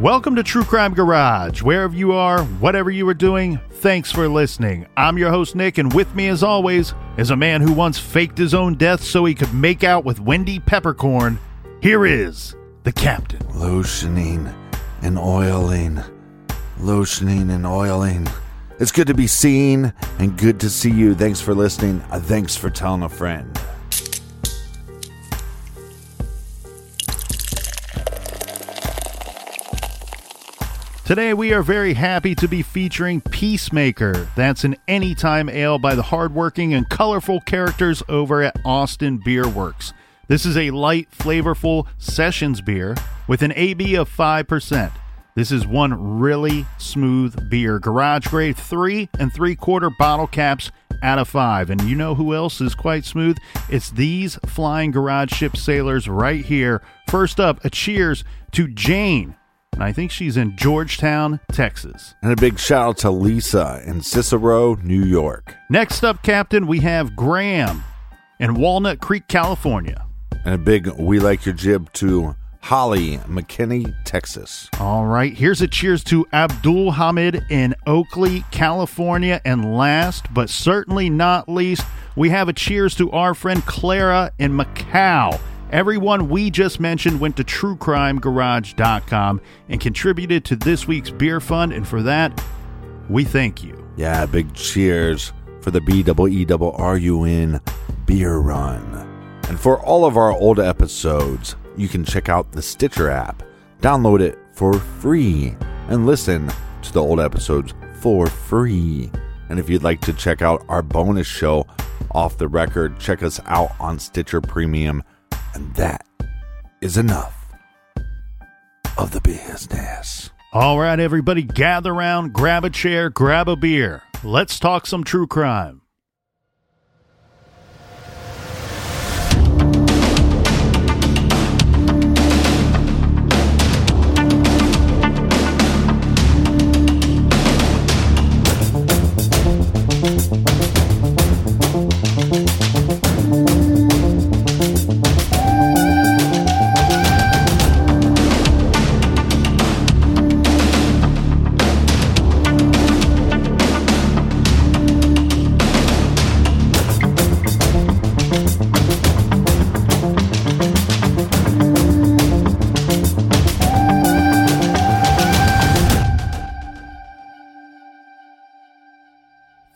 Welcome to True Crime Garage. Wherever you are, whatever you are doing, thanks for listening. I'm your host, Nick, and with me, as always, is a man who once faked his own death so he could make out with Wendy Peppercorn. Here is the captain. Lotioning and oiling. Lotioning and oiling. It's good to be seen and good to see you. Thanks for listening. Thanks for telling a friend. Today, we are very happy to be featuring Peacemaker. That's an anytime ale by the hardworking and colorful characters over at Austin Beer Works. This is a light, flavorful sessions beer with an AB of 5%. This is one really smooth beer. Garage grade three and three quarter bottle caps out of five. And you know who else is quite smooth? It's these flying garage ship sailors right here. First up, a cheers to Jane and I think she's in Georgetown, Texas. And a big shout out to Lisa in Cicero, New York. Next up, Captain, we have Graham in Walnut Creek, California. And a big We Like Your Jib to Holly, McKinney, Texas. All right, here's a cheers to Abdul Hamid in Oakley, California. And last but certainly not least, we have a cheers to our friend Clara in Macau. Everyone we just mentioned went to truecrimegarage.com and contributed to this week's beer fund, and for that, we thank you. Yeah, big cheers for the B double E double R U N beer run. And for all of our old episodes, you can check out the Stitcher app, download it for free, and listen to the old episodes for free. And if you'd like to check out our bonus show off the record, check us out on Stitcher Premium and that is enough of the business. All right, everybody, gather around, grab a chair, grab a beer. Let's talk some true crime.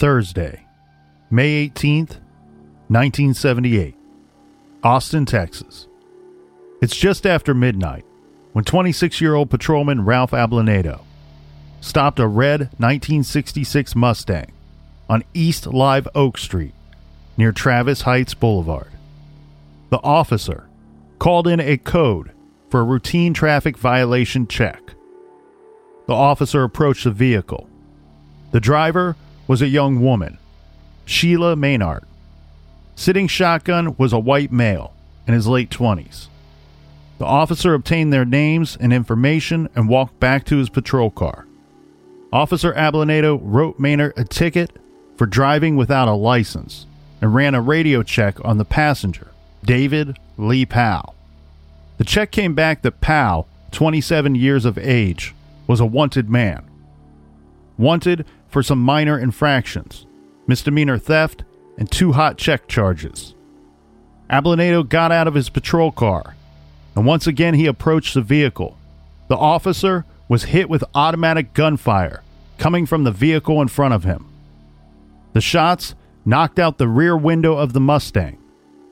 Thursday, May 18th, 1978, Austin, Texas. It's just after midnight when 26 year old patrolman Ralph Ablanedo stopped a red 1966 Mustang on East Live Oak Street near Travis Heights Boulevard. The officer called in a code for a routine traffic violation check. The officer approached the vehicle. The driver was a young woman Sheila Maynard. Sitting shotgun was a white male in his late 20s. The officer obtained their names and information and walked back to his patrol car. Officer Ablanedo wrote Maynard a ticket for driving without a license and ran a radio check on the passenger, David Lee Powell. The check came back that Powell, 27 years of age, was a wanted man. Wanted for some minor infractions, misdemeanor theft, and two hot check charges. Ablanedo got out of his patrol car, and once again he approached the vehicle. The officer was hit with automatic gunfire coming from the vehicle in front of him. The shots knocked out the rear window of the Mustang.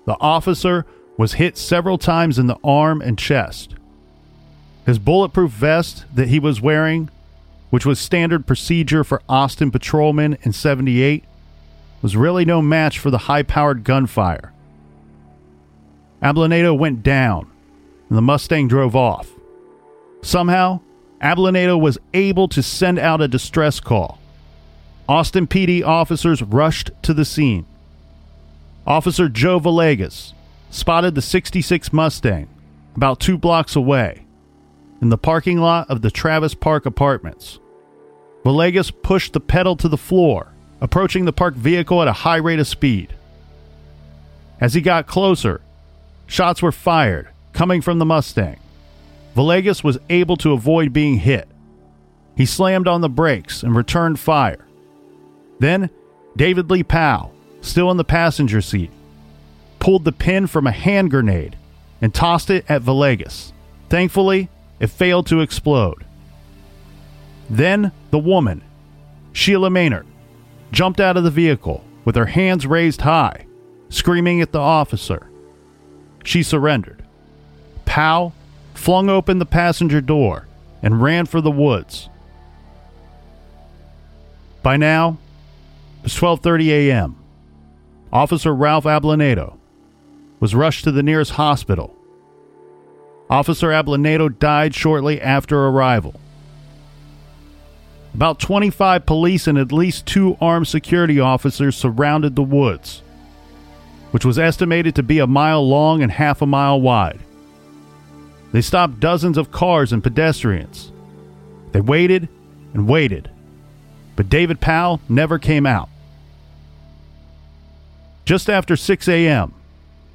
The officer was hit several times in the arm and chest. His bulletproof vest that he was wearing, which was standard procedure for Austin patrolmen in 78, was really no match for the high powered gunfire. Ablanedo went down, and the Mustang drove off. Somehow, Ablanedo was able to send out a distress call. Austin PD officers rushed to the scene. Officer Joe Villegas spotted the 66 Mustang about two blocks away in the parking lot of the Travis Park Apartments. Villegas pushed the pedal to the floor, approaching the parked vehicle at a high rate of speed. As he got closer, shots were fired, coming from the Mustang. Villegas was able to avoid being hit. He slammed on the brakes and returned fire. Then, David Lee Powell, still in the passenger seat, pulled the pin from a hand grenade and tossed it at Villegas. Thankfully, it failed to explode. Then the woman, Sheila Maynard, jumped out of the vehicle with her hands raised high, screaming at the officer. She surrendered. Powell flung open the passenger door and ran for the woods. By now, it was 12:30 a.m. Officer Ralph Ablanedo was rushed to the nearest hospital. Officer Ablanedo died shortly after arrival. About 25 police and at least two armed security officers surrounded the woods, which was estimated to be a mile long and half a mile wide. They stopped dozens of cars and pedestrians. They waited and waited, but David Powell never came out. Just after 6 a.m.,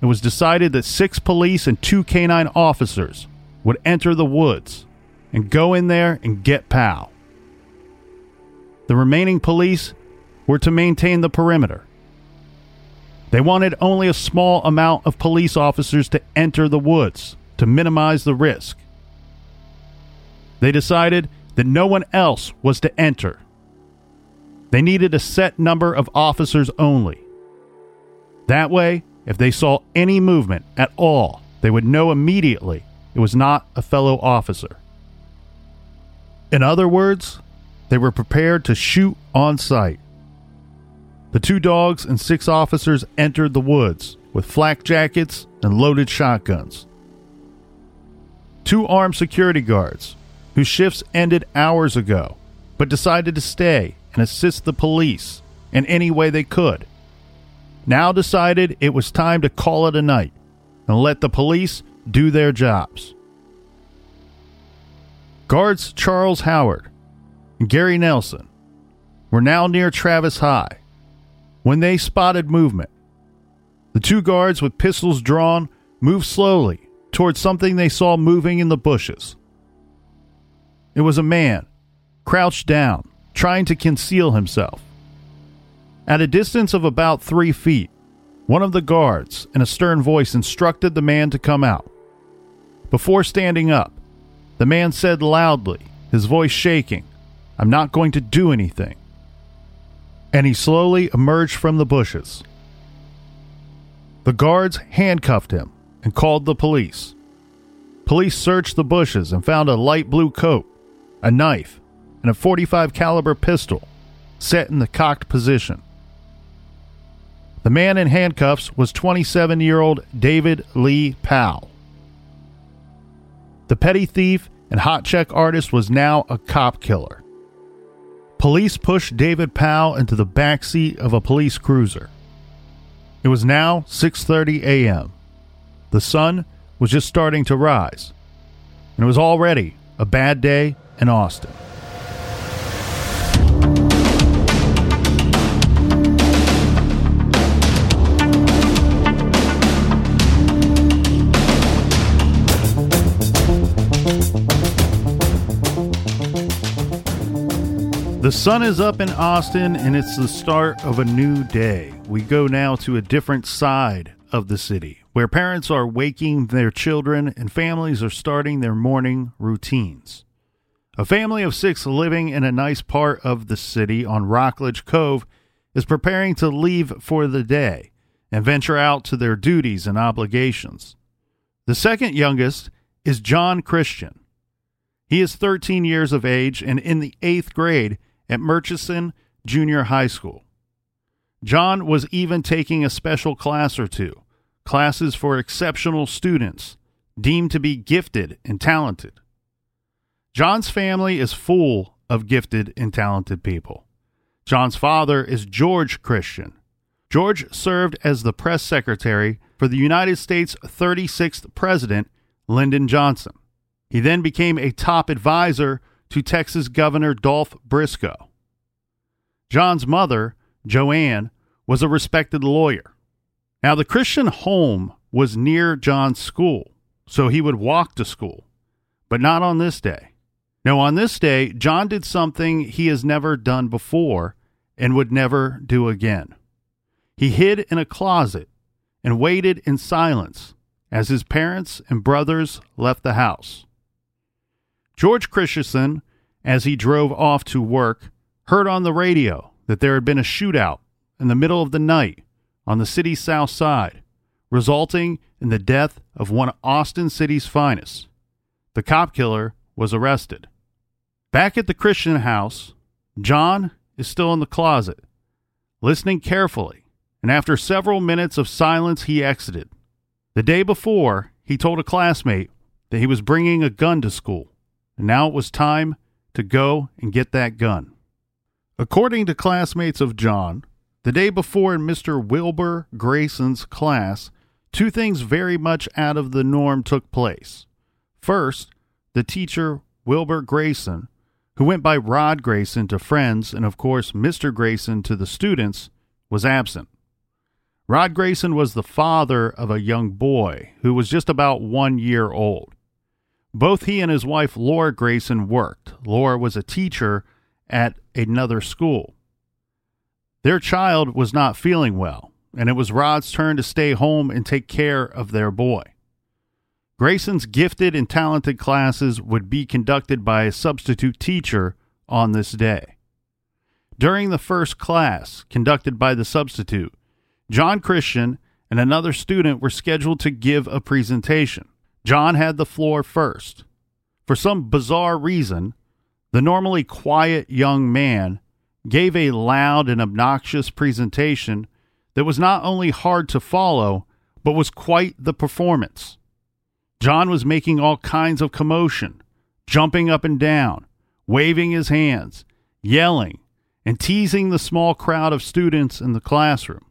it was decided that six police and two canine officers would enter the woods and go in there and get Powell. The remaining police were to maintain the perimeter. They wanted only a small amount of police officers to enter the woods to minimize the risk. They decided that no one else was to enter. They needed a set number of officers only. That way, if they saw any movement at all, they would know immediately it was not a fellow officer. In other words, they were prepared to shoot on sight. The two dogs and six officers entered the woods with flak jackets and loaded shotguns. Two armed security guards, whose shifts ended hours ago, but decided to stay and assist the police in any way they could, now decided it was time to call it a night and let the police do their jobs. Guards Charles Howard and Gary Nelson were now near Travis High when they spotted movement. The two guards with pistols drawn moved slowly towards something they saw moving in the bushes. It was a man, crouched down, trying to conceal himself. At a distance of about three feet, one of the guards, in a stern voice, instructed the man to come out. Before standing up, the man said loudly, his voice shaking, I'm not going to do anything. And he slowly emerged from the bushes. The guards handcuffed him and called the police. Police searched the bushes and found a light blue coat, a knife, and a 45 caliber pistol set in the cocked position. The man in handcuffs was 27 year old David Lee Powell. The petty thief and hot check artist was now a cop killer. police pushed David Powell into the back seat of a police cruiser. It was now 6:30 a.m. The sun was just starting to rise, and it was already a bad day in Austin. The sun is up in Austin and it's the start of a new day. We go now to a different side of the city where parents are waking their children and families are starting their morning routines. A family of six living in a nice part of the city on Rockledge Cove is preparing to leave for the day and venture out to their duties and obligations. The second youngest is John Christian. He is 13 years of age and in the eighth grade at Murchison Junior High School. John was even taking a special class or two, classes for exceptional students deemed to be gifted and talented. John's family is full of gifted and talented people. John's father is George Christian. George served as the press secretary for the United States 36th President, Lyndon Johnson. He then became a top advisor to Texas Governor Dolph Briscoe. John's mother, Joanne, was a respected lawyer. Now, the Christian home was near John's school, so he would walk to school, but not on this day. No, on this day, John did something he has never done before and would never do again. He hid in a closet and waited in silence as his parents and brothers left the house. George Christian, as he drove off to work, heard on the radio that there had been a shootout in the middle of the night on the city's south side, resulting in the death of one of Austin City's finest. The cop killer was arrested. Back at the Christian house, John is still in the closet, listening carefully, and after several minutes of silence, he exited. The day before, he told a classmate that he was bringing a gun to school and now it was time to go and get that gun. According to classmates of John, the day before in Mr. Wilbur Grayson's class, two things very much out of the norm took place. First, the teacher, Wilbur Grayson, who went by Rod Grayson to friends and, of course, Mr. Grayson to the students, was absent. Rod Grayson was the father of a young boy who was just about one year old. Both he and his wife, Laura Grayson, worked. Laura was a teacher at another school. Their child was not feeling well, and it was Rod's turn to stay home and take care of their boy. Grayson's gifted and talented classes would be conducted by a substitute teacher on this day. During the first class, conducted by the substitute, John Christian and another student were scheduled to give a presentation. John had the floor first. For some bizarre reason, the normally quiet young man gave a loud and obnoxious presentation that was not only hard to follow, but was quite the performance. John was making all kinds of commotion, jumping up and down, waving his hands, yelling, and teasing the small crowd of students in the classroom.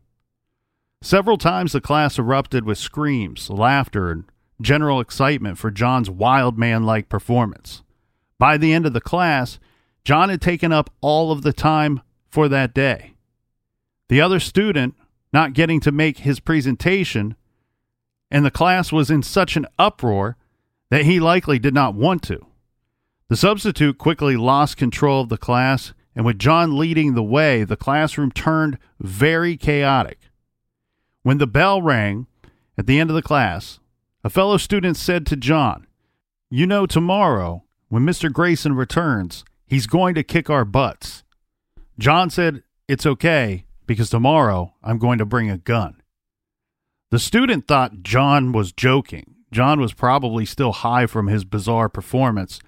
Several times the class erupted with screams, laughter, and general excitement for John's wild man like performance. By the end of the class, John had taken up all of the time for that day. The other student not getting to make his presentation, and the class was in such an uproar that he likely did not want to. The substitute quickly lost control of the class, and with John leading the way, the classroom turned very chaotic. When the bell rang at the end of the class, a fellow student said to John, You know, tomorrow, when Mr. Grayson returns, he's going to kick our butts. John said, It's okay, because tomorrow I'm going to bring a gun. The student thought John was joking. John was probably still high from his bizarre performance,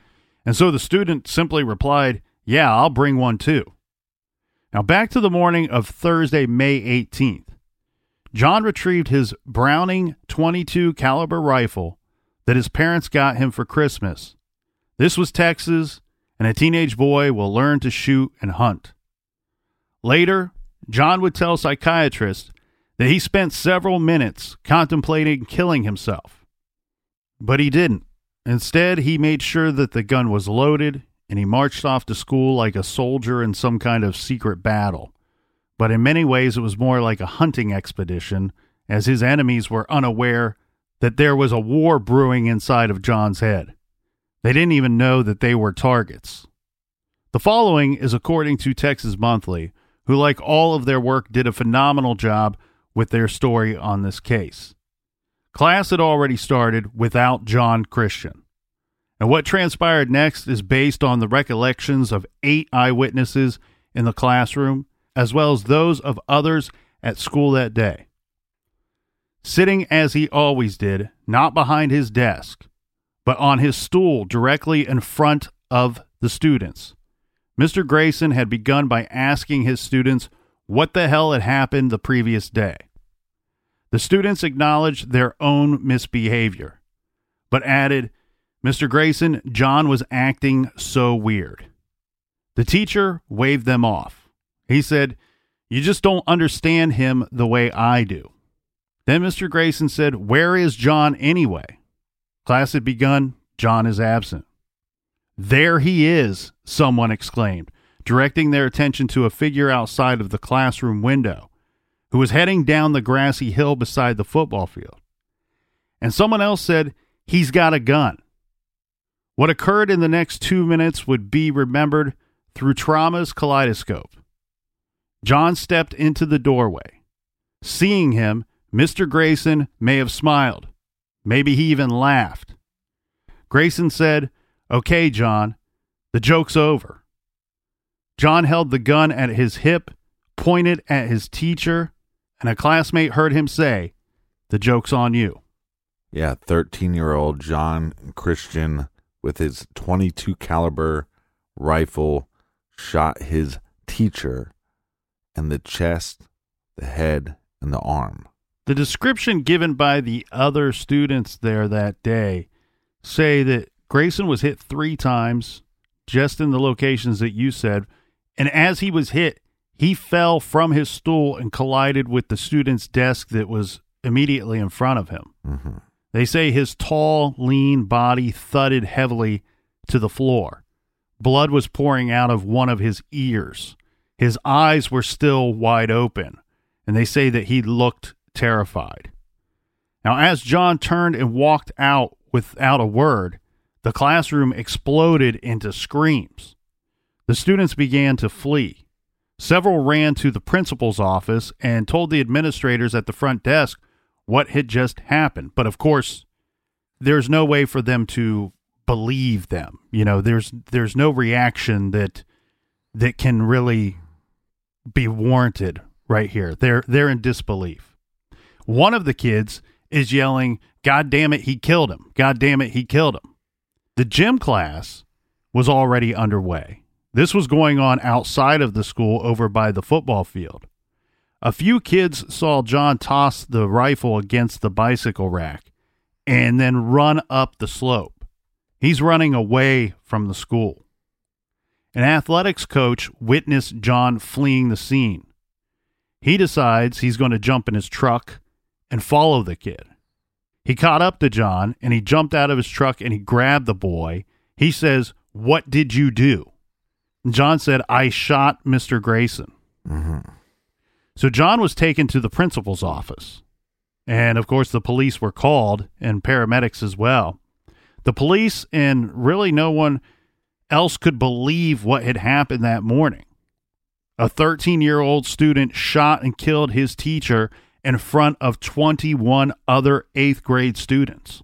and so the student simply replied, Yeah, I'll bring one too. Now, back to the morning of Thursday, May 18th. John retrieved his Browning 22 caliber rifle that his parents got him for Christmas. This was Texas, and a teenage boy will learn to shoot and hunt. Later, John would tell psychiatrists that he spent several minutes contemplating killing himself. But he didn't. Instead, he made sure that the gun was loaded and he marched off to school like a soldier in some kind of secret battle. But in many ways, it was more like a hunting expedition, as his enemies were unaware that there was a war brewing inside of John's head. They didn't even know that they were targets. The following is according to Texas Monthly, who, like all of their work, did a phenomenal job with their story on this case. Class had already started without John Christian. And what transpired next is based on the recollections of eight eyewitnesses in the classroom, as well as those of others at school that day. Sitting as he always did, not behind his desk, but on his stool directly in front of the students, Mr. Grayson had begun by asking his students what the hell had happened the previous day. The students acknowledged their own misbehavior, but added, Mr. Grayson, John was acting so weird. The teacher waved them off. He said, You just don't understand him the way I do. Then Mr. Grayson said, Where is John anyway? Class had begun. John is absent. There he is, someone exclaimed, directing their attention to a figure outside of the classroom window who was heading down the grassy hill beside the football field. And someone else said, He's got a gun. What occurred in the next two minutes would be remembered through trauma's kaleidoscope. John stepped into the doorway. Seeing him, Mr. Grayson may have smiled. Maybe he even laughed. Grayson said, Okay, John, the joke's over. John held the gun at his hip, pointed at his teacher, and a classmate heard him say, The joke's on you. Yeah, 13 year old John Christian with his 22 caliber rifle shot his teacher in the chest, the head, and the arm. The description given by the other students there that day say that Grayson was hit three times, just in the locations that you said. And as he was hit, he fell from his stool and collided with the student's desk that was immediately in front of him. Mm-hmm. They say his tall, lean body thudded heavily to the floor. Blood was pouring out of one of his ears. His eyes were still wide open, and they say that he looked terrified. Now, as John turned and walked out without a word, the classroom exploded into screams. The students began to flee. Several ran to the principal's office and told the administrators at the front desk what had just happened. But of course, there's no way for them to believe them. You know, there's there's no reaction that that can really be warranted right here. They're they're in disbelief. One of the kids is yelling, "God damn it, he killed him. God damn it, he killed him." The gym class was already underway. This was going on outside of the school over by the football field. A few kids saw John toss the rifle against the bicycle rack and then run up the slope. He's running away from the school. An athletics coach witnessed John fleeing the scene. He decides he's going to jump in his truck and follow the kid. He caught up to John and he jumped out of his truck and he grabbed the boy. He says, What did you do? John said, I shot Mr. Grayson. Mm-hmm. So John was taken to the principal's office. And of course, the police were called and paramedics as well. The police and really no one else could believe what had happened that morning. A 13 year old student shot and killed his teacher in front of 21 other eighth grade students.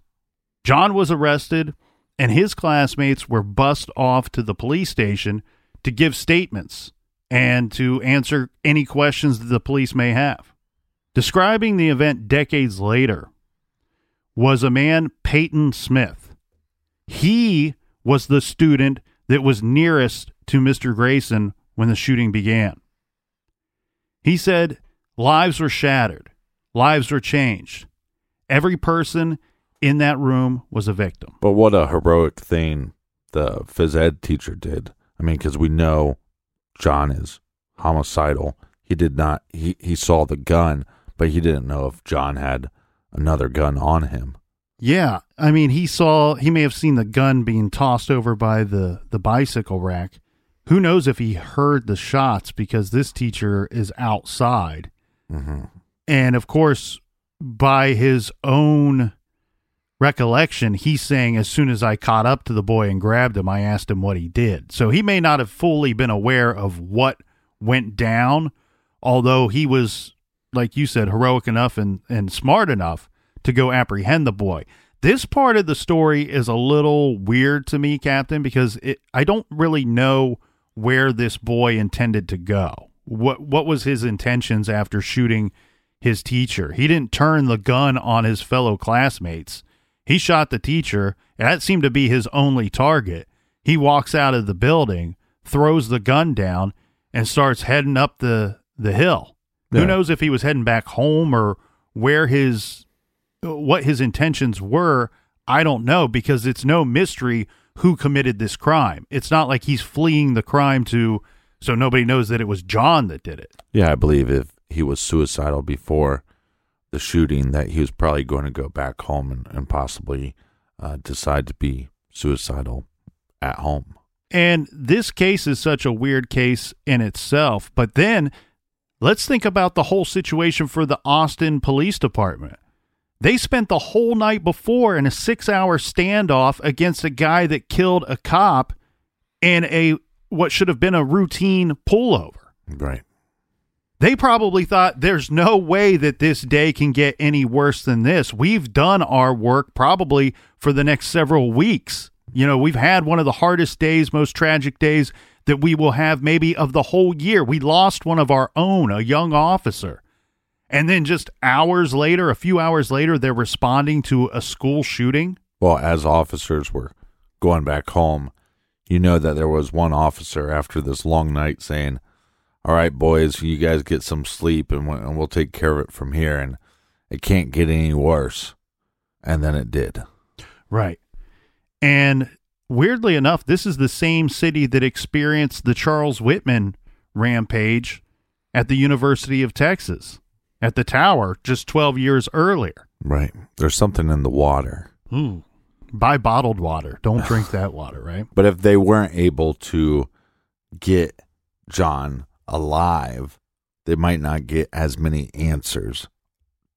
John was arrested, and his classmates were bussed off to the police station to give statements and to answer any questions that the police may have. Describing the event decades later was a man, Peyton Smith. He was the student that was nearest to Mr. Grayson when the shooting began. He said, Lives were shattered, lives were changed. Every person in that room was a victim. But what a heroic thing the phys ed teacher did. I mean, because we know John is homicidal. He did not. He he saw the gun, but he didn't know if John had another gun on him. Yeah, I mean, he saw he may have seen the gun being tossed over by the the bicycle rack. Who knows if he heard the shots because this teacher is outside, Mm-hmm. and of course, by his own recollection, he's saying as soon as I caught up to the boy and grabbed him, I asked him what he did. So he may not have fully been aware of what went down, although he was, like you said, heroic enough and, and smart enough to go apprehend the boy. This part of the story is a little weird to me, Captain, because it, I don't really know where this boy intended to go. What what was his intentions after shooting his teacher? He didn't turn the gun on his fellow classmates. He shot the teacher. That seemed to be his only target. He walks out of the building, throws the gun down, and starts heading up the the hill. Yeah. Who knows if he was heading back home or where his what his intentions were? I don't know because it's no mystery who committed this crime. It's not like he's fleeing the crime to so nobody knows that it was John that did it. Yeah, I believe if he was suicidal before the shooting, that he was probably going to go back home and, and possibly uh, decide to be suicidal at home. And this case is such a weird case in itself. But then let's think about the whole situation for the Austin Police Department. They spent the whole night before in a six hour standoff against a guy that killed a cop in a what should have been a routine pullover. Right. They probably thought there's no way that this day can get any worse than this. We've done our work probably for the next several weeks. You know, we've had one of the hardest days, most tragic days that we will have maybe of the whole year. We lost one of our own, a young officer. And then just hours later, a few hours later, they're responding to a school shooting. Well, as officers were going back home, you know that there was one officer after this long night saying, "All right, boys, you guys get some sleep, and, we- and we'll take care of it from here." And it can't get any worse. And then it did. Right. And weirdly enough, this is the same city that experienced the Charles Whitman rampage at the University of Texas at the tower just 12 years earlier. Right. There's something in the water. Ooh. Buy bottled water. Don't drink that water, right? But if they weren't able to get John alive, they might not get as many answers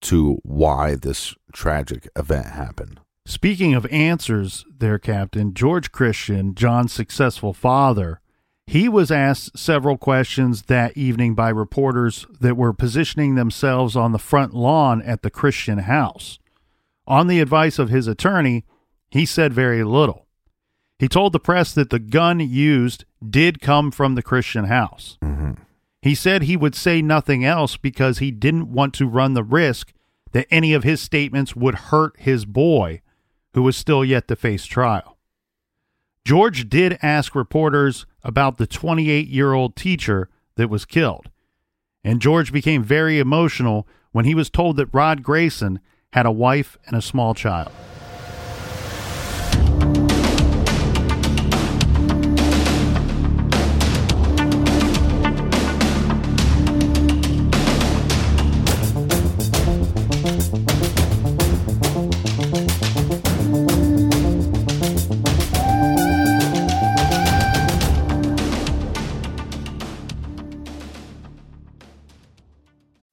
to why this tragic event happened. Speaking of answers, there, Captain, George Christian, John's successful father, he was asked several questions that evening by reporters that were positioning themselves on the front lawn at the Christian house. On the advice of his attorney, he said very little. He told the press that the gun used did come from the Christian house. hmm. He said he would say nothing else because he didn't want to run the risk that any of his statements would hurt his boy, who was still yet to face trial. George did ask reporters about the 28 year old teacher that was killed, and George became very emotional when he was told that Rod Grayson had a wife and a small child.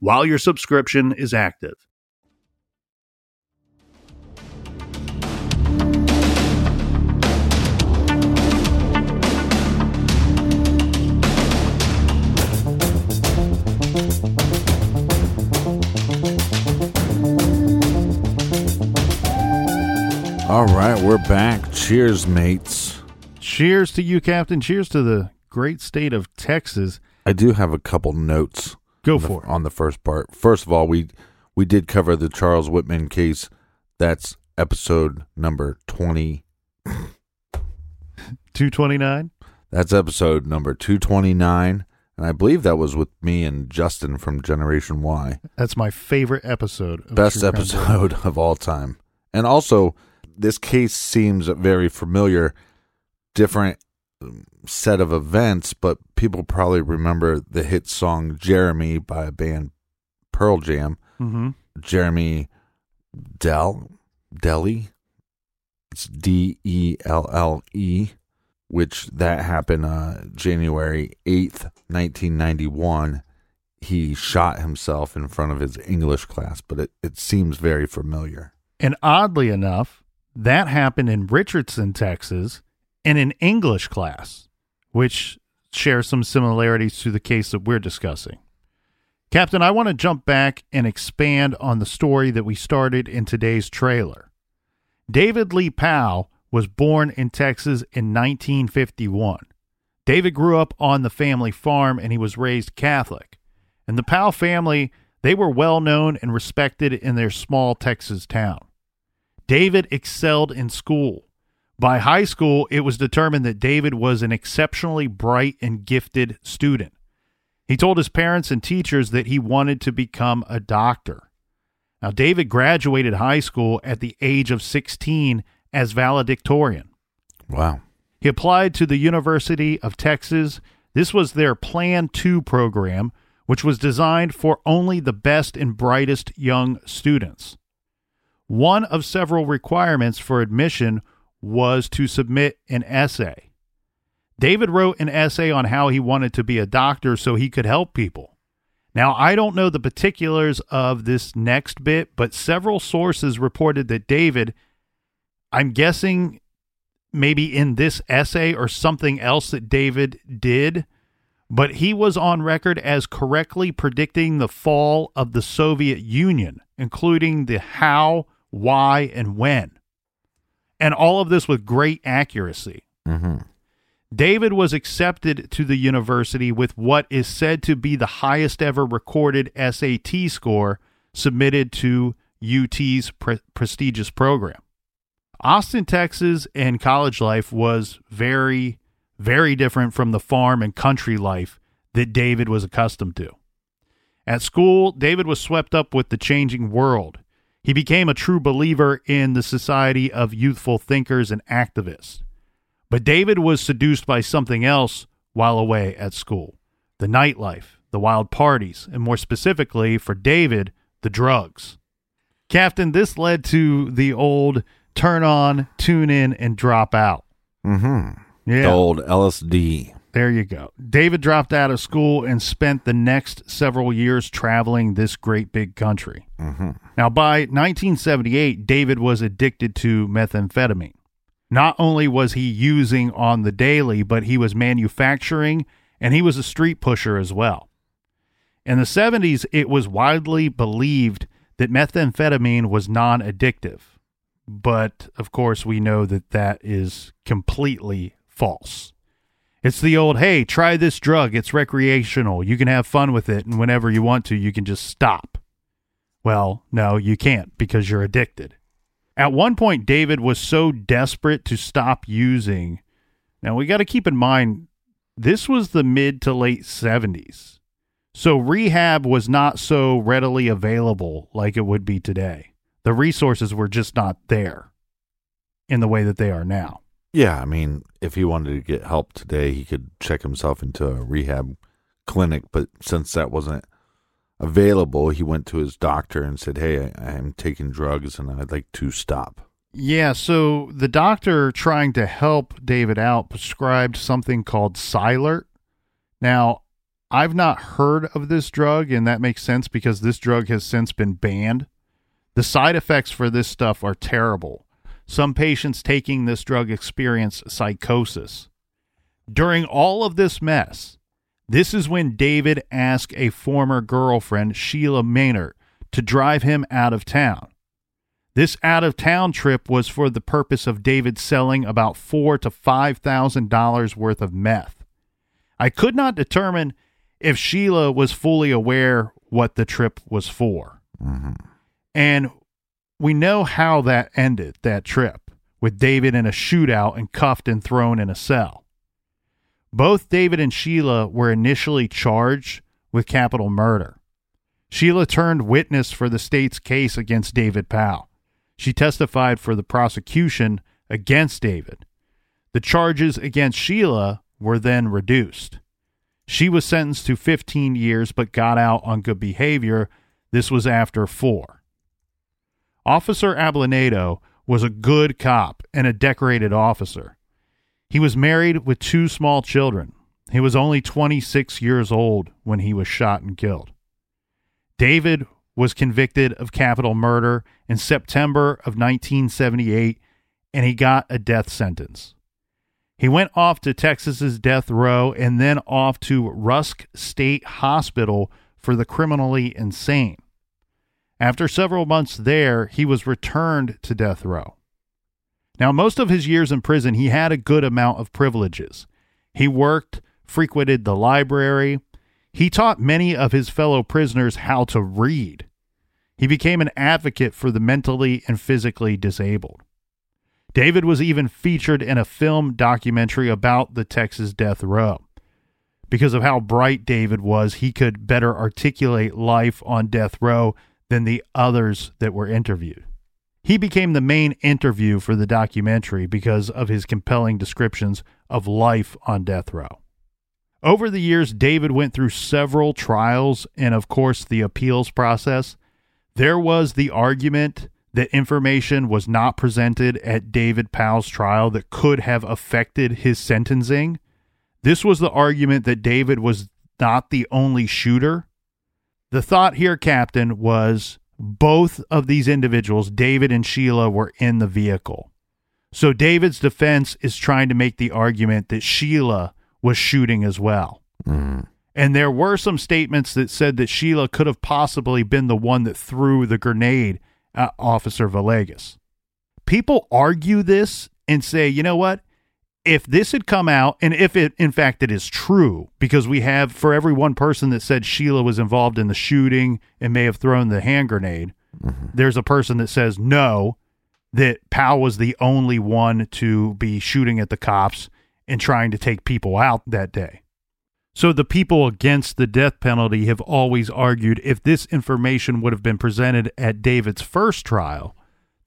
while your subscription is active. All right, we're back. Cheers, mates. Cheers to you, Captain. Cheers to the great state of Texas. I do have a couple notes. Go the- for it. on the first part. First of all, we we did cover the Charles Whitman case. That's episode number twenty. 229? That's episode number 229. And I believe that was with me and Justin from Generation Why. That's my favorite episode. Of Best True Crime episode of all time. And also, this case seems very familiar. Different set of events, but people probably remember the hit song Jeremy by a band Pearl Jam. Mhm. Jeremy Dell Delly. It's D E L L E, which that happened uh, January eighth, nineteen ninety one. He shot himself in front of his English class, but it, it seems very familiar. And oddly enough, that happened in Richardson, Texas, in an English class, which shares some similarities to the case that we're discussing. Captain, I want to jump back and expand on the story that we started in today's trailer. David Lee Powell was born in Texas in 1951. David grew up on the family farm and he was raised Catholic. And the Powell family, they were well known and respected in their small Texas town. David excelled in school. By high school, it was determined that David was an exceptionally bright and gifted student. He told his parents and teachers that he wanted to become a doctor. Now, David graduated high school at the age of 16 as valedictorian. Wow. He applied to the University of Texas. This was their Plan 2 program, which was designed for only the best and brightest young students. One of several requirements for admission was to submit an essay. David wrote an essay on how he wanted to be a doctor so he could help people. Now, I don't know the particulars of this next bit, but several sources reported that David, I'm guessing maybe in this essay or something else that David did, but he was on record as correctly predicting the fall of the Soviet Union, including the how, why, and when. And all of this with great accuracy. hmm David was accepted to the university with what is said to be the highest ever recorded SAT score submitted to UT's pre- prestigious program. Austin, Texas, and college life was very, very different from the farm and country life that David was accustomed to. At school, David was swept up with the changing world. He became a true believer in the society of youthful thinkers and activists. But David was seduced by something else while away at school the nightlife, the wild parties, and more specifically for David, the drugs. Captain, this led to the old turn on, tune in, and drop out. Mm hmm Yeah. The old LSD. There you go. David dropped out of school and spent the next several years traveling this great big country. hmm Now, by 1978, David was addicted to methamphetamine. Not only was he using on the daily, but he was manufacturing and he was a street pusher as well. In the 70s, it was widely believed that methamphetamine was non addictive. But of course, we know that that is completely false. It's the old, hey, try this drug. It's recreational. You can have fun with it. And whenever you want to, you can just stop. Well, no, you can't because you're addicted. At one point, David was so desperate to stop using. Now, we got to keep in mind, this was the mid to late 70s. So, rehab was not so readily available like it would be today. The resources were just not there in the way that they are now. Yeah, I mean, if he wanted to get help today, he could check himself into a rehab clinic. But since that wasn't available, he went to his doctor and said, Hey, I, I'm taking drugs and I'd like to stop. Yeah, so the doctor trying to help David out prescribed something called Cylert. Now, I've not heard of this drug, and that makes sense because this drug has since been banned. The side effects for this stuff are terrible. Some patients taking this drug experience psychosis. During all of this mess, this is when David asked a former girlfriend, Sheila Maynard, to drive him out of town. This out of town trip was for the purpose of David selling about four to five thousand dollars worth of meth. I could not determine if Sheila was fully aware what the trip was for. Mm-hmm. And we know how that ended, that trip. with David in a shootout and cuffed and thrown in a cell. Both David and Sheila were initially charged with capital murder. Sheila turned witness for the state's case against David Powell. She testified for the prosecution against David. The charges against Sheila were then reduced. She was sentenced to 15 years but got out on good behavior. This was after four. Officer Ablanedo was a good cop and a decorated officer. He was married with two small children. He was only 26 years old when he was shot and killed. David was convicted of capital murder in September of 1978 and he got a death sentence. He went off to Texas's death row and then off to Rusk State Hospital for the criminally insane. After several months there, he was returned to death row. Now, most of his years in prison, he had a good amount of privileges. He worked, frequented the library. He taught many of his fellow prisoners how to read. He became an advocate for the mentally and physically disabled. David was even featured in a film documentary about the Texas death row. Because of how bright David was, he could better articulate life on death row than the others that were interviewed. He became the main interview for the documentary because of his compelling descriptions of life on death row. Over the years, David went through several trials and, of course, the appeals process. There was the argument that information was not presented at David Powell's trial that could have affected his sentencing. This was the argument that David was not the only shooter. The thought here, Captain, was both of these individuals, David and Sheila, were in the vehicle. So David's defense is trying to make the argument that Sheila was shooting as well. Mm. And there were some statements that said that Sheila could have possibly been the one that threw the grenade at Officer Villegas. People argue this and say, you know what? If this had come out, and if it in fact it is true, because we have for every one person that said Sheila was involved in the shooting and may have thrown the hand grenade, mm-hmm. there's a person that says no, that Powell was the only one to be shooting at the cops and trying to take people out that day. So the people against the death penalty have always argued if this information would have been presented at David's first trial,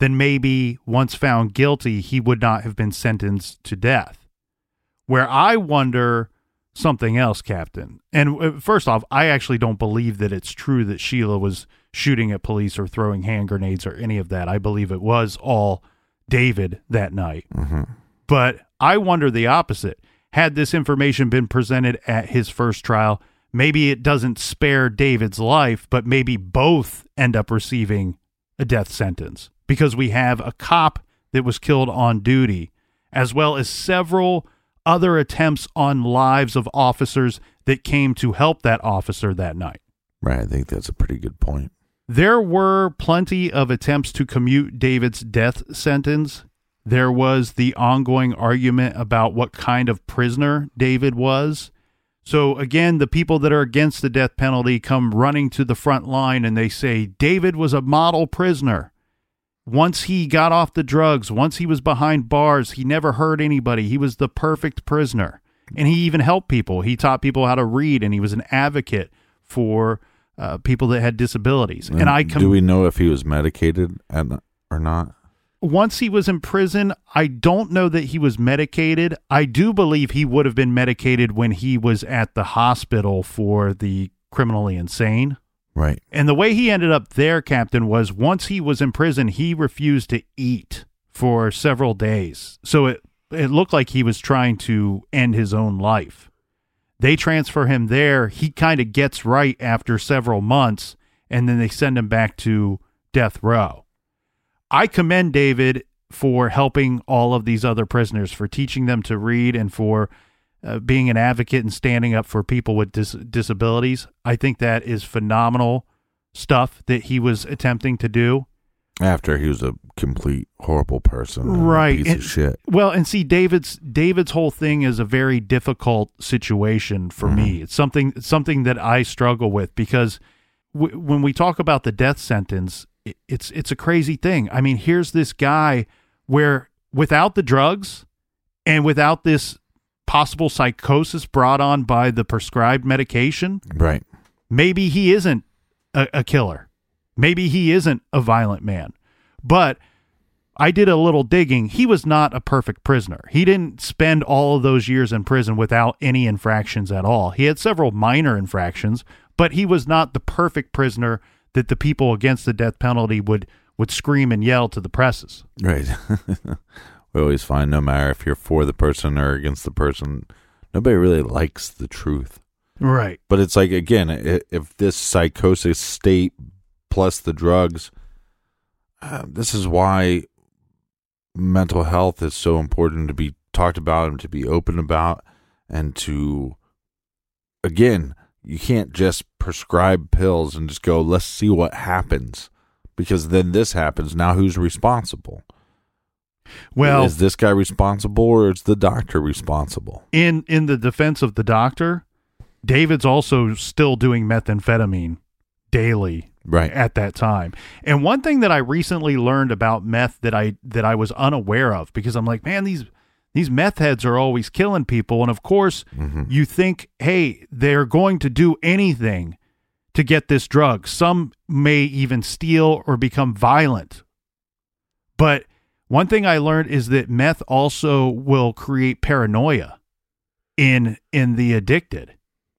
then maybe once found guilty, he would not have been sentenced to death. Where I wonder something else, Captain. And uh, first off, I actually don't believe that it's true that Sheila was shooting at police or throwing hand grenades or any of that. I believe it was all David that night. But I wonder the opposite. Had this information been presented at his first trial, maybe it doesn't spare David's life, but maybe both end up receiving a death sentence because we have a cop that was killed on duty, as well as several other attempts on lives of officers that came to help that officer that night. Right. I think that's a pretty good point. There were plenty of attempts to commute David's death sentence. There was the ongoing argument about what kind of prisoner David was. So, again, the people that are against the death penalty come running to the front line and they say David was a model prisoner. Once he got off the drugs, once he was behind bars, he never hurt anybody. He was the perfect prisoner. And he even helped people. He taught people how to read and he was an advocate for uh, people that had disabilities. And I com- do we know if he was medicated and or not? once he was in prison, I don't know that he was medicated. I do believe he would have been medicated when he was at the hospital for the criminally insane. Right. And the way he ended up there, Captain, was once he was in prison, he refused to eat for several days. So it it looked like he was trying to end his own life. They transfer him there. He kind of gets right after several months, and then they send him back to death row. I commend David for helping all of these other prisoners, for teaching them to read, and for uh, being an advocate and standing up for people with dis- disabilities. I think that is phenomenal stuff that he was attempting to do. After he was a complete horrible person, Right. Piece And- of shit. Well, and see, David's David's whole thing is a very difficult situation for me. It's something something that I struggle with because w- when we talk about the death sentence, it, it's it's a crazy thing. I mean, here's this guy where without the drugs and without this possible psychosis brought on by the prescribed medication, Right. maybe he isn't a, a killer. Maybe he isn't a violent man. But I did a little digging. He was not a perfect prisoner. He didn't spend all of those years in prison without any infractions at all. He had several minor infractions, but he was not the perfect prisoner that the people against the death penalty would would scream and yell to the presses. Right. we always find no matter if you're for the person or against the person, nobody really likes the truth. Right. But it's like again, if this psychosis state plus the drugs, uh, this is why mental health is so important to be talked about and to be open about, and to again, you can't just prescribe pills and just go, let's see what happens, because then this happens. Now, who's responsible? Well, is this guy responsible or is the doctor responsible? in in the defense of the doctor, David's also still doing methamphetamine daily Right. at that time. And one thing that I recently learned about meth that I that I was unaware of because I'm like, man, these these meth heads are always killing people and of course Mhm. you think, hey, they're going to do anything to get this drug. Some may even steal or become violent. But one thing I learned is that meth also will create paranoia in in the addicted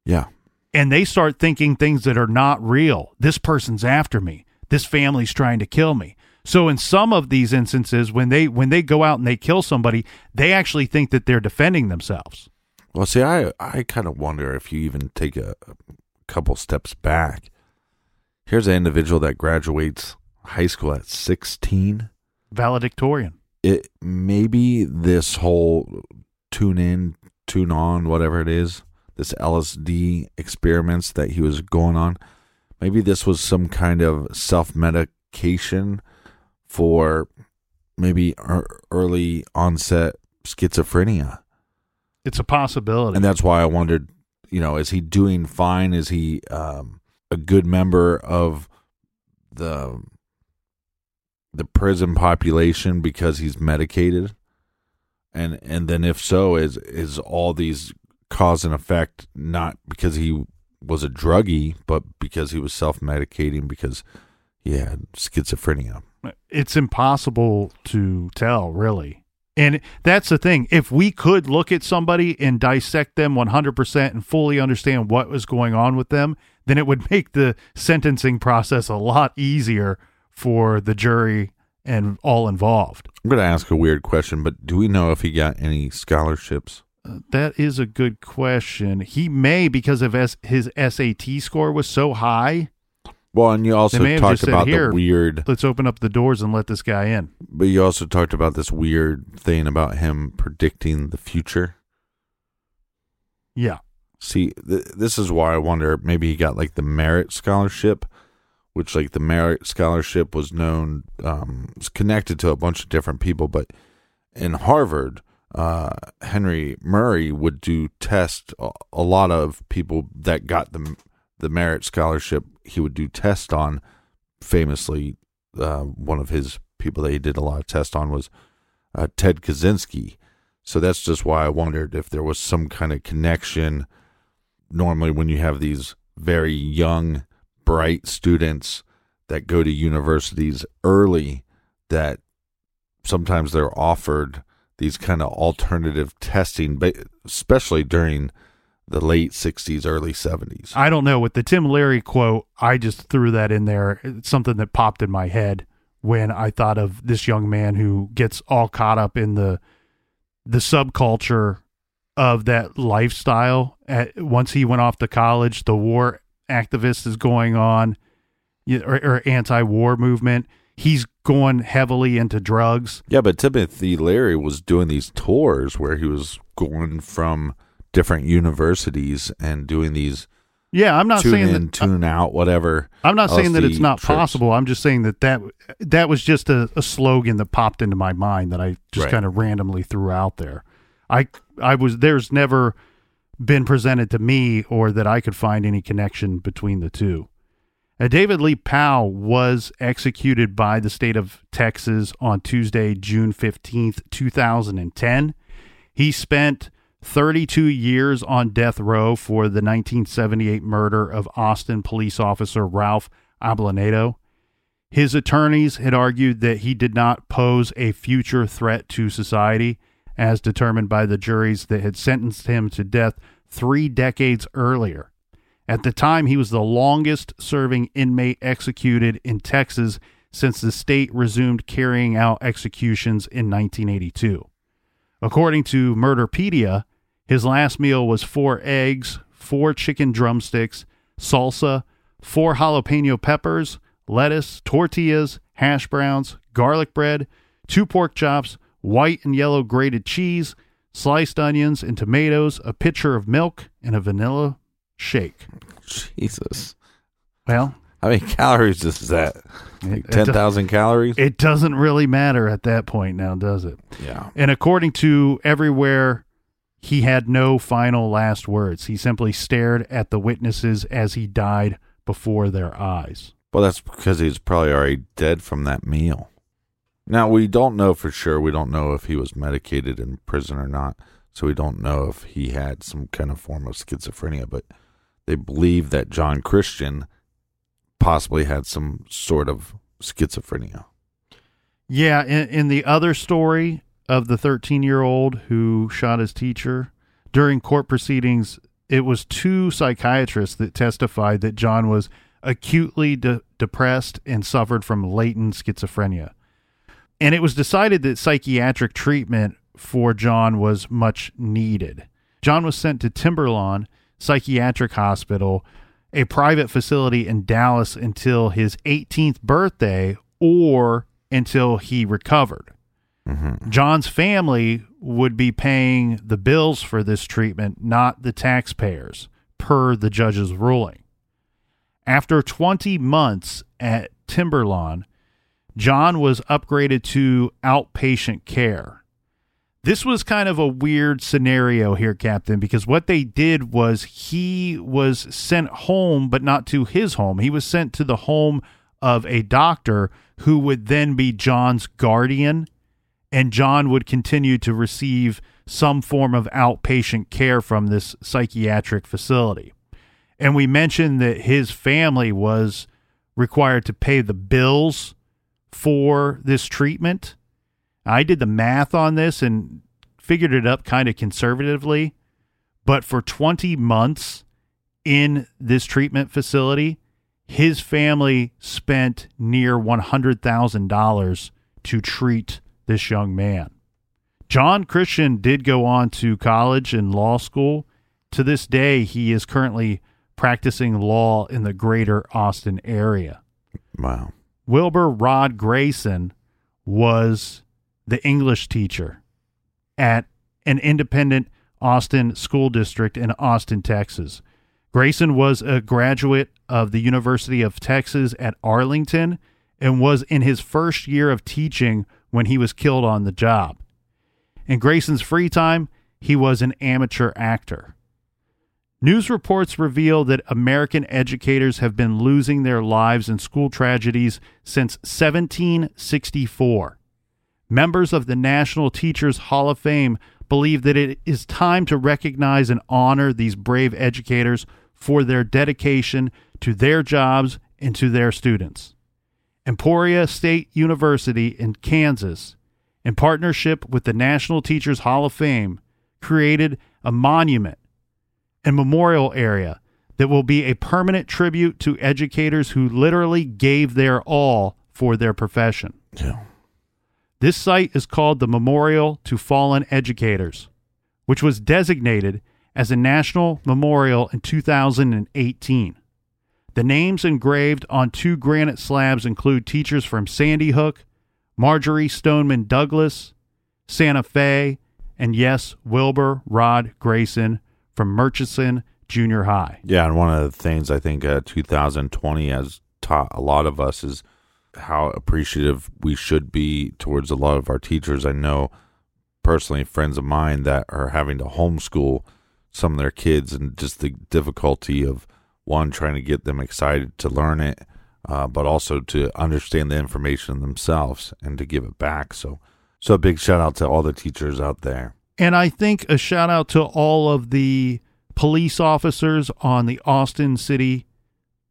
Yeah. and they start thinking things that are not real. This person's after me. This family's trying to kill me. So in some of these instances when they when they go out and they kill somebody, they actually think that they're defending themselves. Well, see, I I kind of wonder if you even take a, a couple steps back. Here's an individual that graduates high school at 16. Valedictorian. It maybe this whole tune in, tune on, whatever it is, this LSD experiments that he was going on. Maybe this was some kind of self medication for maybe early onset schizophrenia. It's a possibility. and that's why I wondered, you know, is he doing fine? Is he um, a good member of the the prison population because he's medicated? And and then if so, is is all these cause and effect not because he was a druggie, but because he was self medicating because he had schizophrenia? it's impossible to tell really and that's the thing if we could look at somebody and dissect them 100% and fully understand what was going on with them then it would make the sentencing process a lot easier for the jury and all involved. I'm going to ask a weird question, but do we know if he got any scholarships? Uh, that is a good question. He may because of S- his sat score was so high. Well, and you also talked said, about the weird let's open up the doors and let this guy in. But you also talked about this weird thing about him predicting the future. yeah. See, th- this is why I wonder maybe he got like the merit scholarship, which like the merit scholarship was known um was connected to a bunch of different people, but in Harvard, uh Henry Murray would do test a, lot of people that got the the merit scholarship he would do test on famously uh, one of his people that he did a lot of tests on was uh, Ted Kaczynski. So that's just why I wondered if there was some kind of connection. Normally, when you have these very young, bright students that go to universities early, that sometimes they're offered these kind of alternative testing, especially during the late 60s, early 70s. I don't know. With the Tim Leary quote, I just threw that in there. It's something that popped in my head when I thought of this young man who gets all caught up in the the subculture of that lifestyle. At, once he went off to college, the war activist is going on, or, or anti-war movement. He's going heavily into drugs. Yeah, but Timothy Leary was doing these tours where he was going from different universities and doing these Yeah, I'm not tune saying in, that. Uh, tune out, whatever. I'm not saying that it's not trips. possible. I'm just saying that that that was just a, a slogan that popped into my mind that I just Right. kind of randomly threw out there. I I was there's never been presented to me or that I could find any connection between the two. Uh, David Lee Powell was executed by the state of Texas on Tuesday, June 15th, 2010. He spent 32 years on death row for the 1978 murder of Austin police officer Ralph Ablanedo. His attorneys had argued that he did not pose a future threat to society, as determined by the juries that had sentenced him to death three decades earlier. At the time, he was the longest serving inmate executed in Texas since the state resumed carrying out executions in 1982. According to Murderpedia, his last meal was four eggs, four chicken drumsticks, salsa, four jalapeno peppers, lettuce, tortillas, hash browns, garlic bread, two pork chops, white and yellow grated cheese, sliced onions and tomatoes, a pitcher of milk, and a vanilla shake. Jesus. Well, How many calories is that? Like it 10,000 calories? it doesn't really matter at that point now, does it? yeah. And according to everywhere, he had no final last words. He simply stared at the witnesses as he died before their eyes. Well, that's because he's probably already dead from that meal. Now, we don't know for sure. We don't know if he was medicated in prison or not. So we don't know if he had some kind of form of schizophrenia, but they believe that John Christian possibly had some sort of schizophrenia. Yeah, in, in the other story of the 13 year old who shot his teacher during court proceedings, it was two psychiatrists that testified that John was acutely de- depressed and suffered from latent schizophrenia. And it was decided that psychiatric treatment for John was much needed. John was sent to Timberlawn Psychiatric Hospital, a private facility in Dallas, until his 18th birthday or until he recovered. Mm-hmm. John's family would be paying the bills for this treatment, not the taxpayers, per the judge's ruling. After 20 months at Timberlawn, John was upgraded to outpatient care. This was kind of a weird scenario here, Captain, because what they did was he was sent home, but not to his home. He was sent to the home of a doctor who would then be John's guardian, and John would continue to receive some form of outpatient care from this psychiatric facility. And we mentioned that his family was required to pay the bills for this treatment. I did the math on this and figured it up kind of conservatively. But for 20 months in this treatment facility, his family spent near $100,000 to treat this young man. John Christian did go on to college and law school. To this day, he is currently practicing law in the greater Austin area. Wow. Wilbur Rod Grayson was the English teacher at an independent Austin school district in Austin, Texas. Grayson was a graduate of the University of Texas at Arlington and was in his first year of teaching when he was killed on the job. In Grayson's free time, he was an amateur actor. News reports reveal that American educators have been losing their lives in school tragedies since 1764. Members of the National Teachers Hall of Fame believe that it is time to recognize and honor these brave educators for their dedication to their jobs and to their students. Emporia State University in Kansas, in partnership with the National Teachers Hall of Fame, created a monument and memorial area that will be a permanent tribute to educators who literally gave their all for their profession. Yeah. This site is called the Memorial to Fallen Educators, which was designated as a national memorial in 2018. The names engraved on two granite slabs include teachers from Sandy Hook, Marjory Stoneman Douglas, Santa Fe, and yes, Wilbur Rod Grayson from Murchison Junior High. Yeah, and one of the things I think uh, 2020 has taught a lot of us is how appreciative we should be towards a lot of our teachers. I know personally friends of mine that are having to homeschool some of their kids and just the difficulty of one trying to get them excited to learn it, uh, but also to understand the information themselves and to give it back. So, so a big shout out to all the teachers out there. And I think a shout out to all of the police officers on the Austin City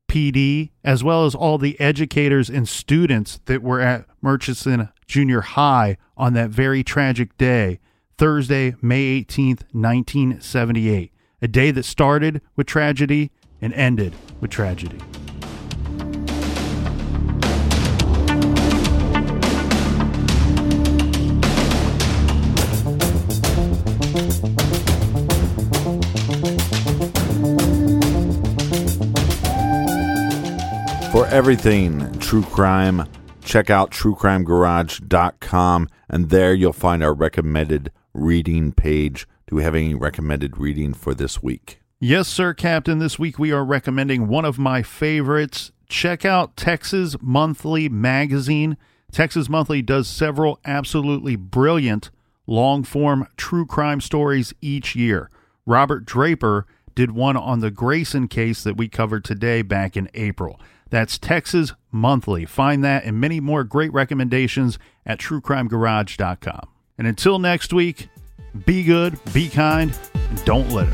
PD, as well as all the educators and students that were at Murchison Junior High on that very tragic day, Thursday, May 18th, 1978. A day that started with tragedy and ended with tragedy. Everything true crime, check out truecrimegarage.com and there you'll find our recommended reading page. Do we have any recommended reading for this week? Yes, sir, Captain. This week we are recommending one of my favorites. Check out Texas Monthly Magazine. Texas Monthly does several absolutely brilliant long form true crime stories each year. Robert Draper did one on the Grayson case that we covered today back in April. That's Texas Monthly. Find that and many more great recommendations at truecrimegarage.com. And until next week, be good, be kind, and don't litter.